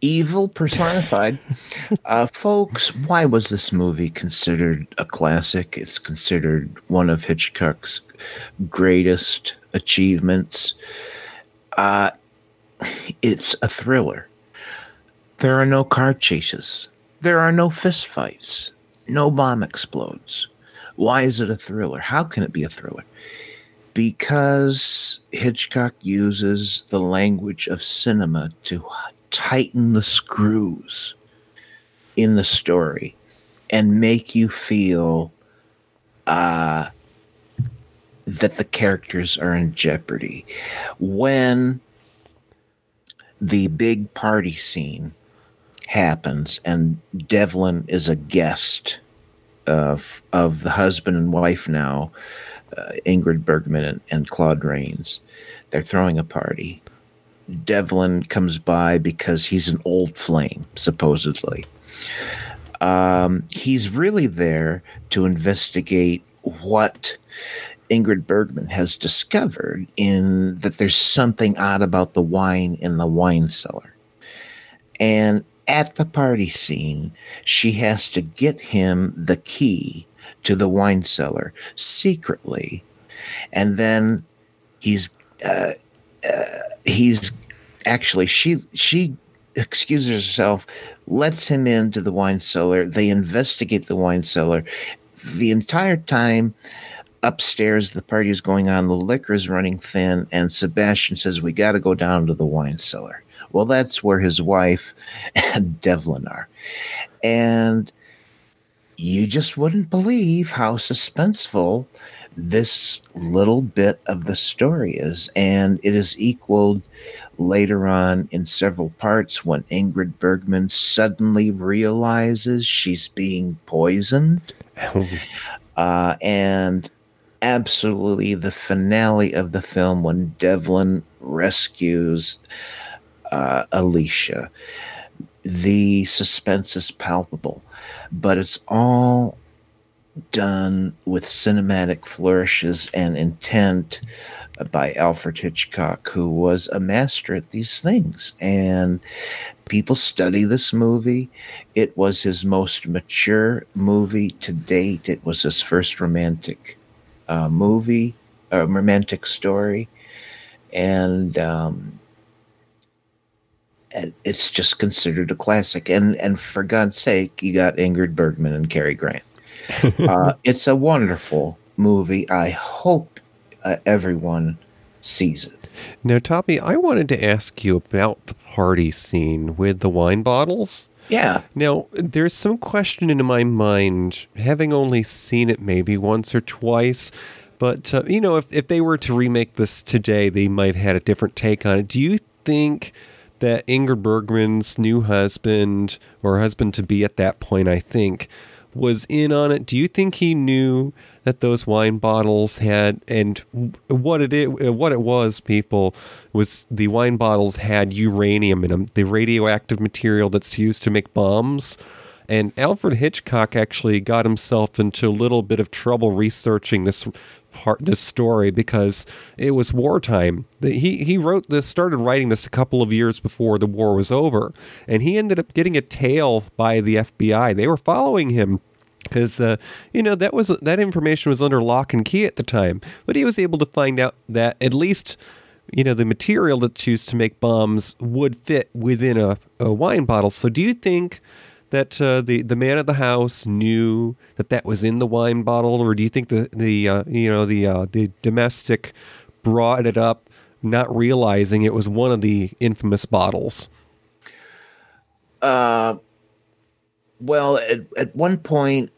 Speaker 2: Evil personified. uh, folks, why was this movie considered a classic? It's considered one of Hitchcock's greatest achievements. Uh, it's a thriller. There are no car chases. There are no fistfights. No bomb explodes. Why is it a thriller? How can it be a thriller? Because Hitchcock uses the language of cinema to tighten the screws in the story and make you feel uh, that the characters are in jeopardy. When the big party scene happens and Devlin is a guest of, of the husband and wife now, uh, Ingrid Bergman and, and Claude Rains, they're throwing a party. Devlin comes by because he's an old flame, supposedly. Um, he's really there to investigate what Ingrid Bergman has discovered in that there's something odd about the wine in the wine cellar. And at the party scene, she has to get him the key to the wine cellar secretly. And then he's uh, he's actually she she excuses herself lets him into the wine cellar. They investigate the wine cellar. The entire time upstairs the party is going on. The liquor is running thin. And sebastian says we got to go down to the wine cellar well that's where his wife and devlin are and you just wouldn't believe how suspenseful this little bit of the story is. And it is equaled later on in several parts when Ingrid Bergman suddenly realizes she's being poisoned. Uh, and absolutely the finale of the film when Devlin rescues uh, Alicia. The suspense is palpable, but it's all done with cinematic flourishes and intent by Alfred Hitchcock, who was a master at these things. And people study this movie. It was his most mature movie to date. It was his first romantic uh, movie, a romantic story. And, um, it's just considered a classic. And and for God's sake, you got Ingrid Bergman and Cary Grant. uh, it's a wonderful movie. I hope uh, everyone sees it.
Speaker 1: Now, Toppy, I wanted to ask you about the party scene with the wine bottles.
Speaker 2: Yeah.
Speaker 1: Now, there's some question in my mind, having only seen it maybe once or twice, but, uh, you know, if, if they were to remake this today, they might have had a different take on it. Do you think that Ingrid Bergman's new husband, or husband to be at that point, I think, was in on it? Do you think he knew that those wine bottles had, and what it what it was, people, was the wine bottles had uranium in them, the radioactive material that's used to make bombs. And Alfred Hitchcock actually got himself into a little bit of trouble researching this part this story because it was wartime. He he wrote this, started writing this a couple of years before the war was over, and he ended up getting a tail by the FBI. They were following him because uh, you know that was that information was under lock and key at the time, but he was able to find out that at least you know the material that's used to make bombs would fit within a, a wine bottle. So do you think? That uh, the the man of the house knew that that was in the wine bottle, or do you think the the uh, you know the uh, the domestic brought it up, not realizing it was one of the infamous bottles?
Speaker 2: Uh, well, at, at one point,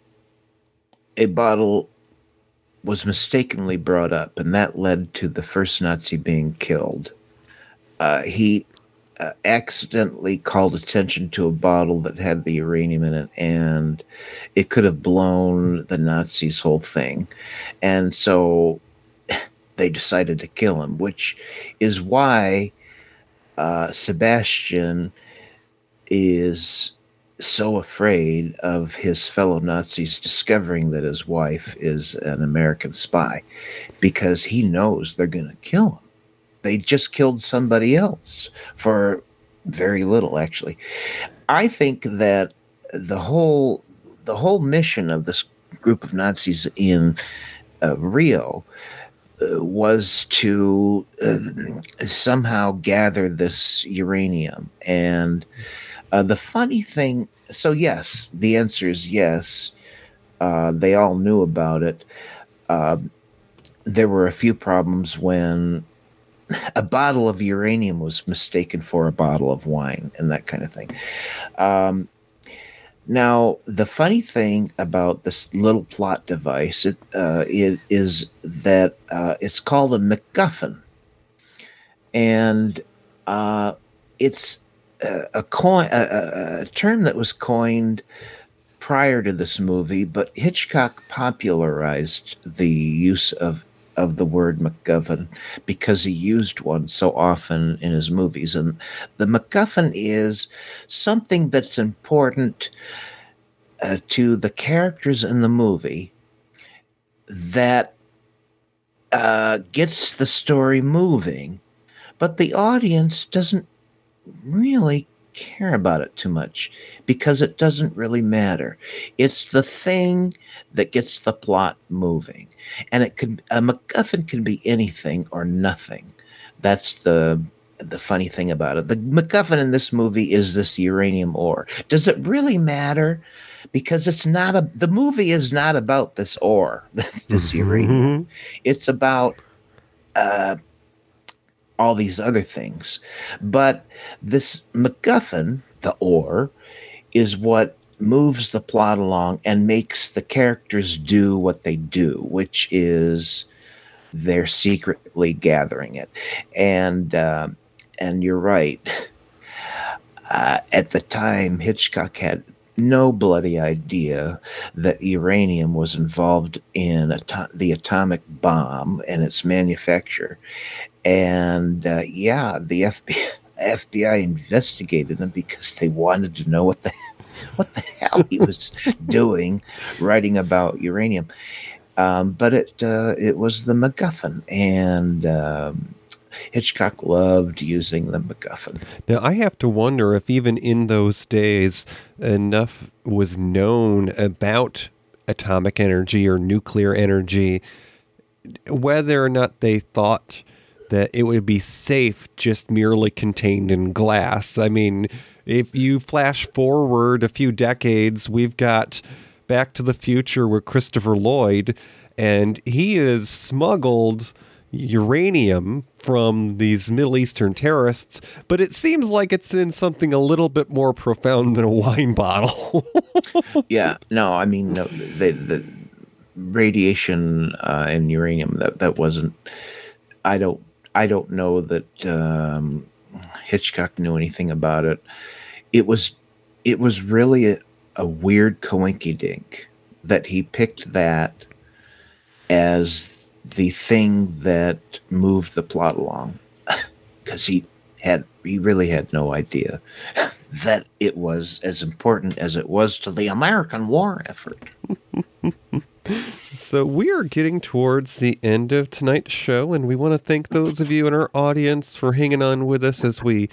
Speaker 2: a bottle was mistakenly brought up, and that led to the first Nazi being killed. Uh, he uh, accidentally called attention to a bottle that had the uranium in it, and it could have blown the Nazis' whole thing. And so they decided to kill him, which is why uh, Sebastian is so afraid of his fellow Nazis discovering that his wife is an American spy because he knows they're going to kill him they just killed somebody else for very little actually. I think that the whole the whole mission of this group of nazis in uh, rio uh, was to uh, somehow gather this uranium. And uh, the funny thing so yes the answer is yes. Uh, they all knew about it. Um, there were a few problems when a bottle of uranium was mistaken for a bottle of wine and that kind of thing. Um, now, the funny thing about this little plot device it, uh, it is that uh, it's called a MacGuffin, and uh, it's a, a coin, a, a term that was coined prior to this movie, but Hitchcock popularized the use of of the word MacGuffin because he used one so often in his movies. And the MacGuffin is something that's important uh, to the characters in the movie that uh, gets the story moving, but the audience doesn't really care about it too much because it doesn't really matter. It's the thing that gets the plot moving. And it could a MacGuffin can be anything or nothing. That's the the funny thing about it. The MacGuffin in this movie is this uranium ore. Does it really matter? Because it's not a the movie is not about this ore, this uranium. It's about uh all these other things. But this MacGuffin, the ore, is what moves the plot along and makes the characters do what they do, which is they're secretly gathering it. And uh, and you're right. Uh, at the time, Hitchcock had no bloody idea that uranium was involved in ato- the atomic bomb and its manufacture. And uh, yeah, the FBI, FBI investigated him because they wanted to know what the what the hell he was doing, writing about uranium. Um, but it uh, it was the MacGuffin, and um, Hitchcock loved using the MacGuffin.
Speaker 1: Now, I have to wonder if even in those days enough was known about atomic energy or nuclear energy, whether or not they thought that it would be safe just merely contained in glass. I mean, if you flash forward a few decades, we've got Back to the Future with Christopher Lloyd, and he is smuggled uranium from these Middle Eastern terrorists, but it seems like it's in something a little bit more profound than a wine bottle.
Speaker 2: yeah, no, I mean no, the the radiation uh, and uranium that that wasn't. I don't I don't know that um, Hitchcock knew anything about it. It was it was really a, a weird coinkydink that he picked that as the thing that moved the plot along because he had he really had no idea that it was as important as it was to the American war effort.
Speaker 1: so we are getting towards the end of tonight's show and we want to thank those of you in our audience for hanging on with us as we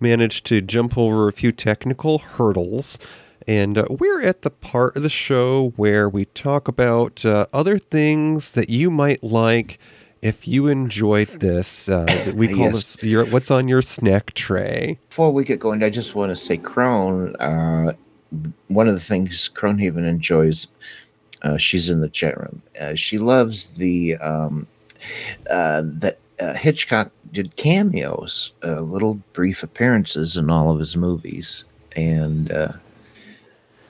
Speaker 1: managed to jump over a few technical hurdles. And uh, we're at the part of the show where we talk about uh, other things that you might like if you enjoyed this. Uh, we call yes. this your, what's on your snack tray.
Speaker 2: Before we get going, I just want to say, Crone, uh, one of the things Cronehaven enjoys, uh, she's in the chat room. Uh, she loves the um, that Hitchcock did cameos, little brief appearances in all of his movies. And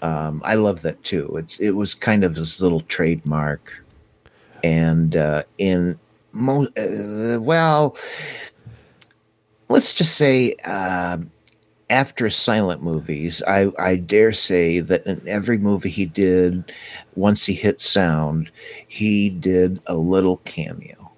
Speaker 2: um, I love that too. It's it was kind of his little trademark, and uh, in most uh, well, let's just say uh, after silent movies, I I dare say that in every movie he did, once he hit sound, he did a little cameo.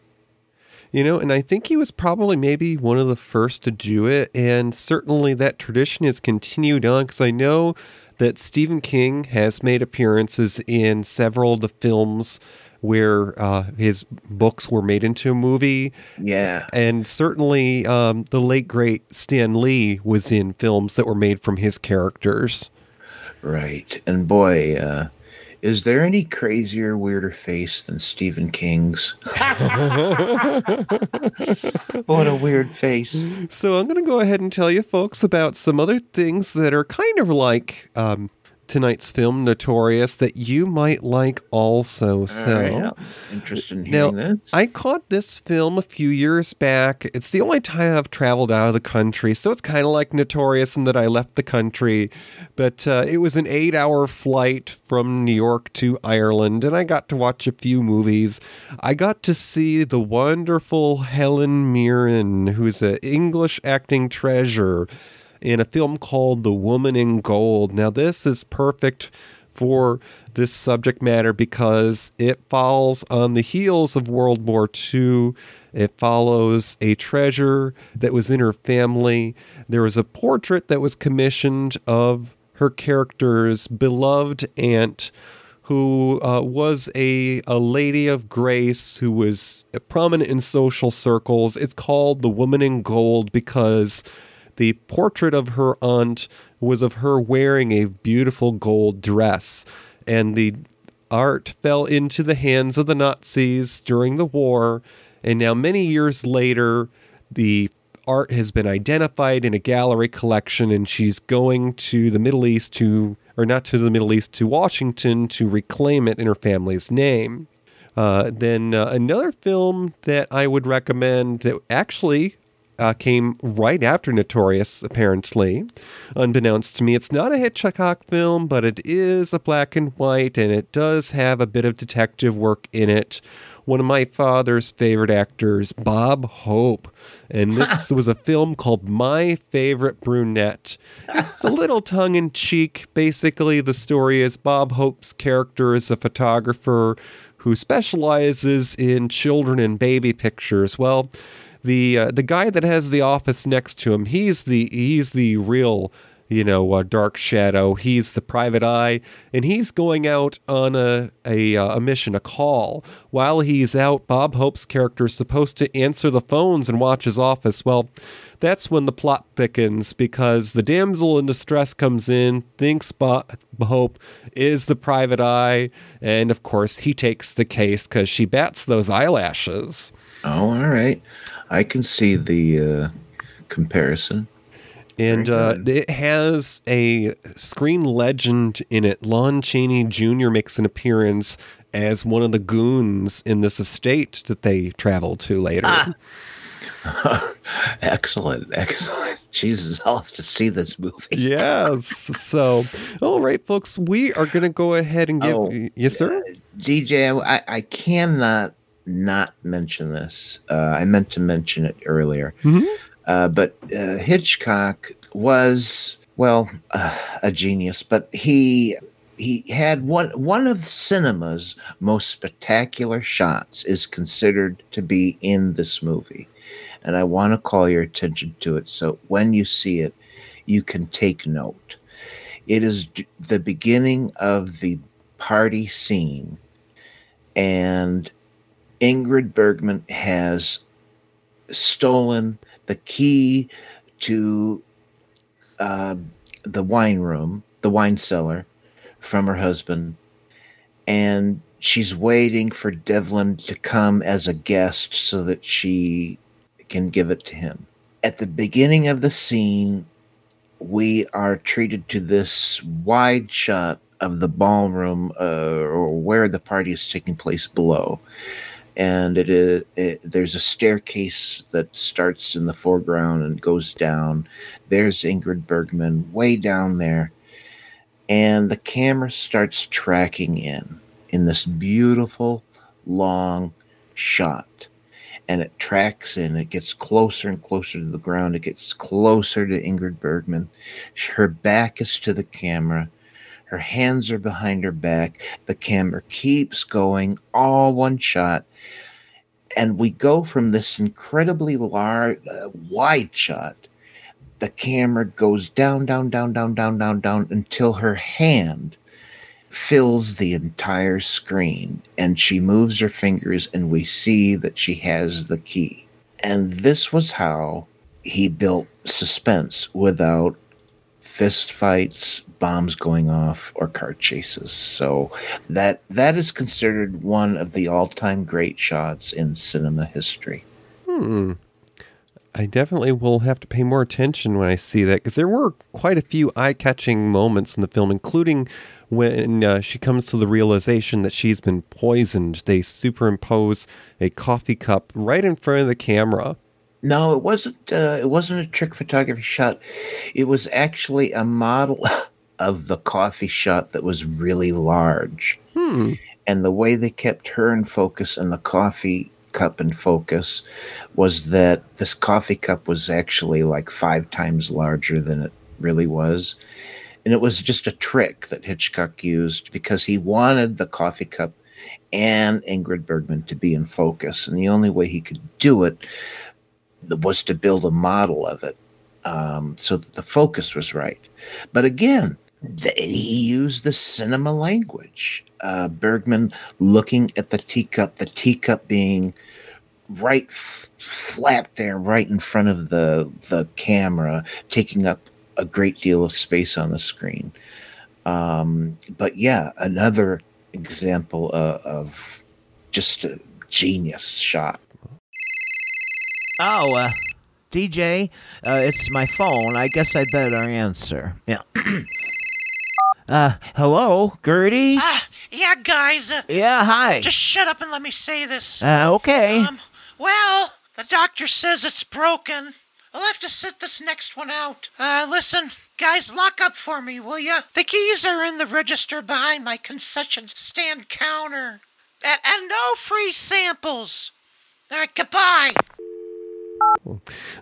Speaker 1: You know, and I think he was probably maybe one of the first to do it. And certainly that tradition has continued on because I know that Stephen King has made appearances in several of the films where uh, his books were made into a movie.
Speaker 2: Yeah.
Speaker 1: And certainly um, the late, great Stan Lee was in films that were made from his characters.
Speaker 2: Right. And boy, uh, is there any crazier, weirder face than Stephen King's? what a weird face.
Speaker 1: So I'm going to go ahead and tell you folks about some other things that are kind of like um, tonight's film, Notorious, that you might like also. So,
Speaker 2: right, interested in hearing
Speaker 1: now,
Speaker 2: this.
Speaker 1: I caught this film a few years back. It's the only time I've traveled out of the country, so it's kind of like Notorious in that I left the country. But uh, it was an eight-hour flight from New York to Ireland, and I got to watch a few movies. I got to see the wonderful Helen Mirren, who's an English acting treasure in a film called The Woman in Gold. Now, this is perfect for this subject matter because it falls on the heels of World War II. It follows a treasure that was in her family. There was a portrait that was commissioned of her character's beloved aunt, who uh, was a, a lady of grace who was prominent in social circles. It's called The Woman in Gold because the portrait of her aunt was of her wearing a beautiful gold dress, and the art fell into the hands of the Nazis during the war. And now, many years later, the art has been identified in a gallery collection, and she's going to the Middle East to, or not to the Middle East, to Washington to reclaim it in her family's name. Uh, then uh, another film that I would recommend that actually uh, came right after Notorious, apparently. Unbeknownst to me, it's not a Hitchcock film, but it is a black and white, and it does have a bit of detective work in it. One of my father's favorite actors, Bob Hope. And this was a film called My Favorite Brunette. It's a little tongue in cheek. Basically, the story is Bob Hope's character is a photographer who specializes in children and baby pictures. Well, the uh, the guy that has the office next to him, he's the he's the real you know uh, dark shadow. He's the private eye, and he's going out on a a, uh, a mission, a call. While he's out, Bob Hope's character is supposed to answer the phones and watch his office. Well. That's when the plot thickens because the damsel in distress comes in, thinks Bob Hope is the private eye, and of course he takes the case because she bats those eyelashes.
Speaker 2: Oh, all right. I can see the uh, comparison.
Speaker 1: And uh, it has a screen legend in it. Lon Chaney Jr. makes an appearance as one of the goons in this estate that they travel to later.
Speaker 2: Ah. excellent, excellent. Jesus, I'll have to see this movie.
Speaker 1: Yes. So, all right, folks, we are going to go ahead and give.
Speaker 2: Oh,
Speaker 1: yes, sir.
Speaker 2: DJ, I, I cannot not mention this. Uh, I meant to mention it earlier.
Speaker 1: Mhm.
Speaker 2: Uh, but uh, Hitchcock was, well, uh, a genius, but he. He had one one of cinema's most spectacular shots is considered to be in this movie. And I want to call your attention to it so when you see it, you can take note. It is d- the beginning of the party scene, and Ingrid Bergman has stolen the key to uh, the wine room, the wine cellar, from her husband, and she's waiting for Devlin to come as a guest so that she can give it to him. At the beginning of the scene, we are treated to this wide shot of the ballroom uh, or where the party is taking place below. And it is it, there's a staircase that starts in the foreground and goes down. There's Ingrid Bergman way down there, and the camera starts tracking in in this beautiful long shot and it tracks in. It gets closer and closer to the ground. It gets closer to Ingrid Bergman. Her back is to the camera. Her hands are behind her back. The camera keeps going, all one shot. And we go from this incredibly large, uh, wide shot. The camera goes down, down, down, down, down, down, down until her hand fills the entire screen and she moves her fingers and we see that she has the key. And this was how he built suspense without fist fights, bombs going off or car chases. So that that is considered one of the all-time great shots in cinema history.
Speaker 1: Hmm. I definitely will have to pay more attention when I see that because there were quite a few eye catching moments in the film, including when uh, she comes to the realization that she's been poisoned. They superimpose a coffee cup right in front of the camera.
Speaker 2: No, it wasn't. Uh, it wasn't a trick photography shot. It was actually a model of the coffee shot that was really large.
Speaker 1: Hmm.
Speaker 2: And the way they kept her in focus and the coffee cup in focus was that this coffee cup was actually like five times larger than it really was. And it was just a trick that Hitchcock used because he wanted the coffee cup and Ingrid Bergman to be in focus. And the only way he could do it was to build a model of it um, so that the focus was right. But again, he used the cinema language. Uh, Bergman looking at the teacup, the teacup being right f- flat there, right in front of the the camera, taking up a great deal of space on the screen. Um, but yeah, another example uh, of just a genius shot.
Speaker 8: Oh, uh, DJ, uh, it's my phone. I guess I better answer. Yeah. uh, hello, Gertie?
Speaker 9: Ah, yeah, guys. Uh,
Speaker 8: yeah, hi.
Speaker 9: just shut up and let me say this.
Speaker 8: Uh, okay.
Speaker 9: Um, well, the doctor says it's broken. I'll have to sit this next one out. Uh, listen, guys, lock up for me, will ya? The keys are in the register behind my concession stand counter. And, and no free samples. All right, goodbye.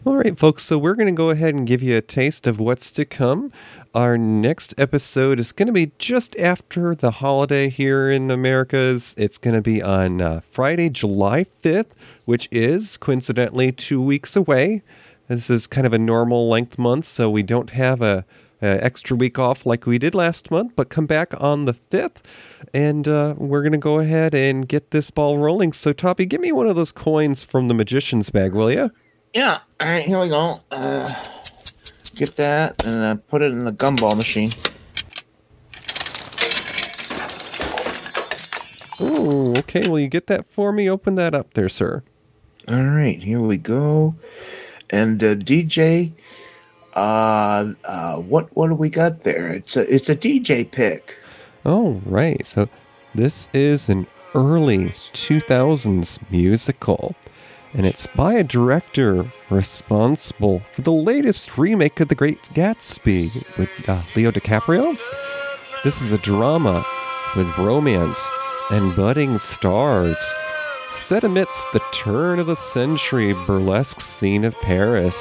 Speaker 1: All right, folks. So we're going to go ahead and give you a taste of what's to come. Our next episode is going to be just after the holiday here in the Americas. It's going to be on uh, Friday, July 5th, which is coincidentally two weeks away. This is kind of a normal length month, so we don't have a, a extra week off like we did last month, but come back on the 5th and uh, we're going to go ahead and get this ball rolling. So, Toppy, give me one of those coins from the magician's bag, will you?
Speaker 2: Yeah. All right, here we go. Uh, get that and uh, put it in the gumball machine.
Speaker 1: Oh, okay. Will you get that for me? Open that up there, sir.
Speaker 2: All right, here we go. And uh, DJ, uh, Uh, uh, what what do we got there? It's a it's a DJ pick.
Speaker 1: Oh, right. So this is an early 2000s musical, and it's by a director responsible for the latest remake of The Great Gatsby with uh, Leo DiCaprio. This is a drama with romance and budding stars set amidst the turn of the century burlesque scene of Paris.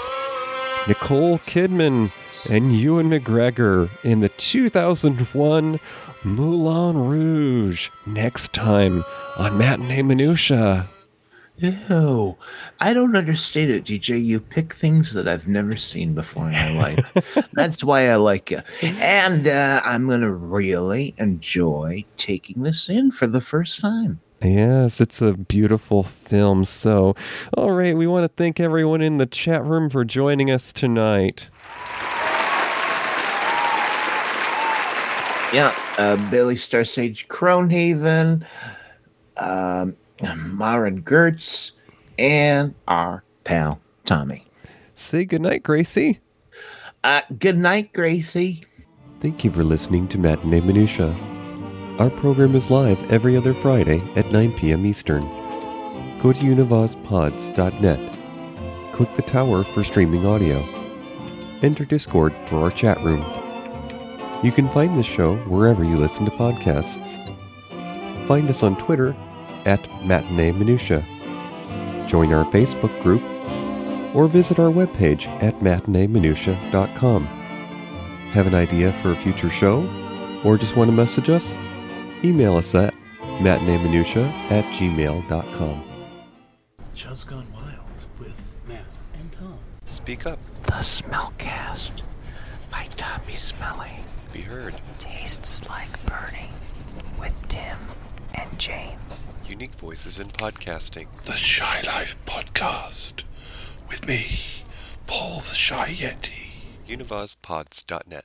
Speaker 1: Nicole Kidman and Ewan McGregor in the 2001 Moulin Rouge. Next time on Matinee Minutia.
Speaker 2: Ew. I don't understand it, DJ. You pick things that I've never seen before in my life. That's why I like you. And uh, I'm going to really enjoy taking this in for the first time.
Speaker 1: Yes, it's a beautiful film. So, all right, we want to thank everyone in the chat room for joining us tonight.
Speaker 2: Yeah, uh, Billy Star Sage Cronehaven, um, Maren Gertz, and our pal Tommy.
Speaker 1: Say goodnight, Gracie.
Speaker 2: Uh, good night, Gracie.
Speaker 1: Thank you for listening to Matinee Minutia. Our program is live every other Friday at 9 p.m. Eastern. Go to univazpods.net. Click the tower for streaming audio. Enter Discord for our chat room. You can find this show wherever you listen to podcasts. Find us on Twitter at Matinee Minutia. Join our Facebook group or visit our webpage at matineeminutia.com. Have an idea for a future show or just want to message us? Email us at matineeminutia at gmail.com.
Speaker 10: Joe's Gone Wild with Matt and Tom.
Speaker 1: Speak up.
Speaker 11: The Smellcast by Tommy Smelly.
Speaker 1: Be heard.
Speaker 11: Tastes like burning with Tim and James.
Speaker 1: Unique voices in podcasting.
Speaker 10: The Shy Life Podcast with me, Paul the Shy Yeti.
Speaker 1: univazpods.net.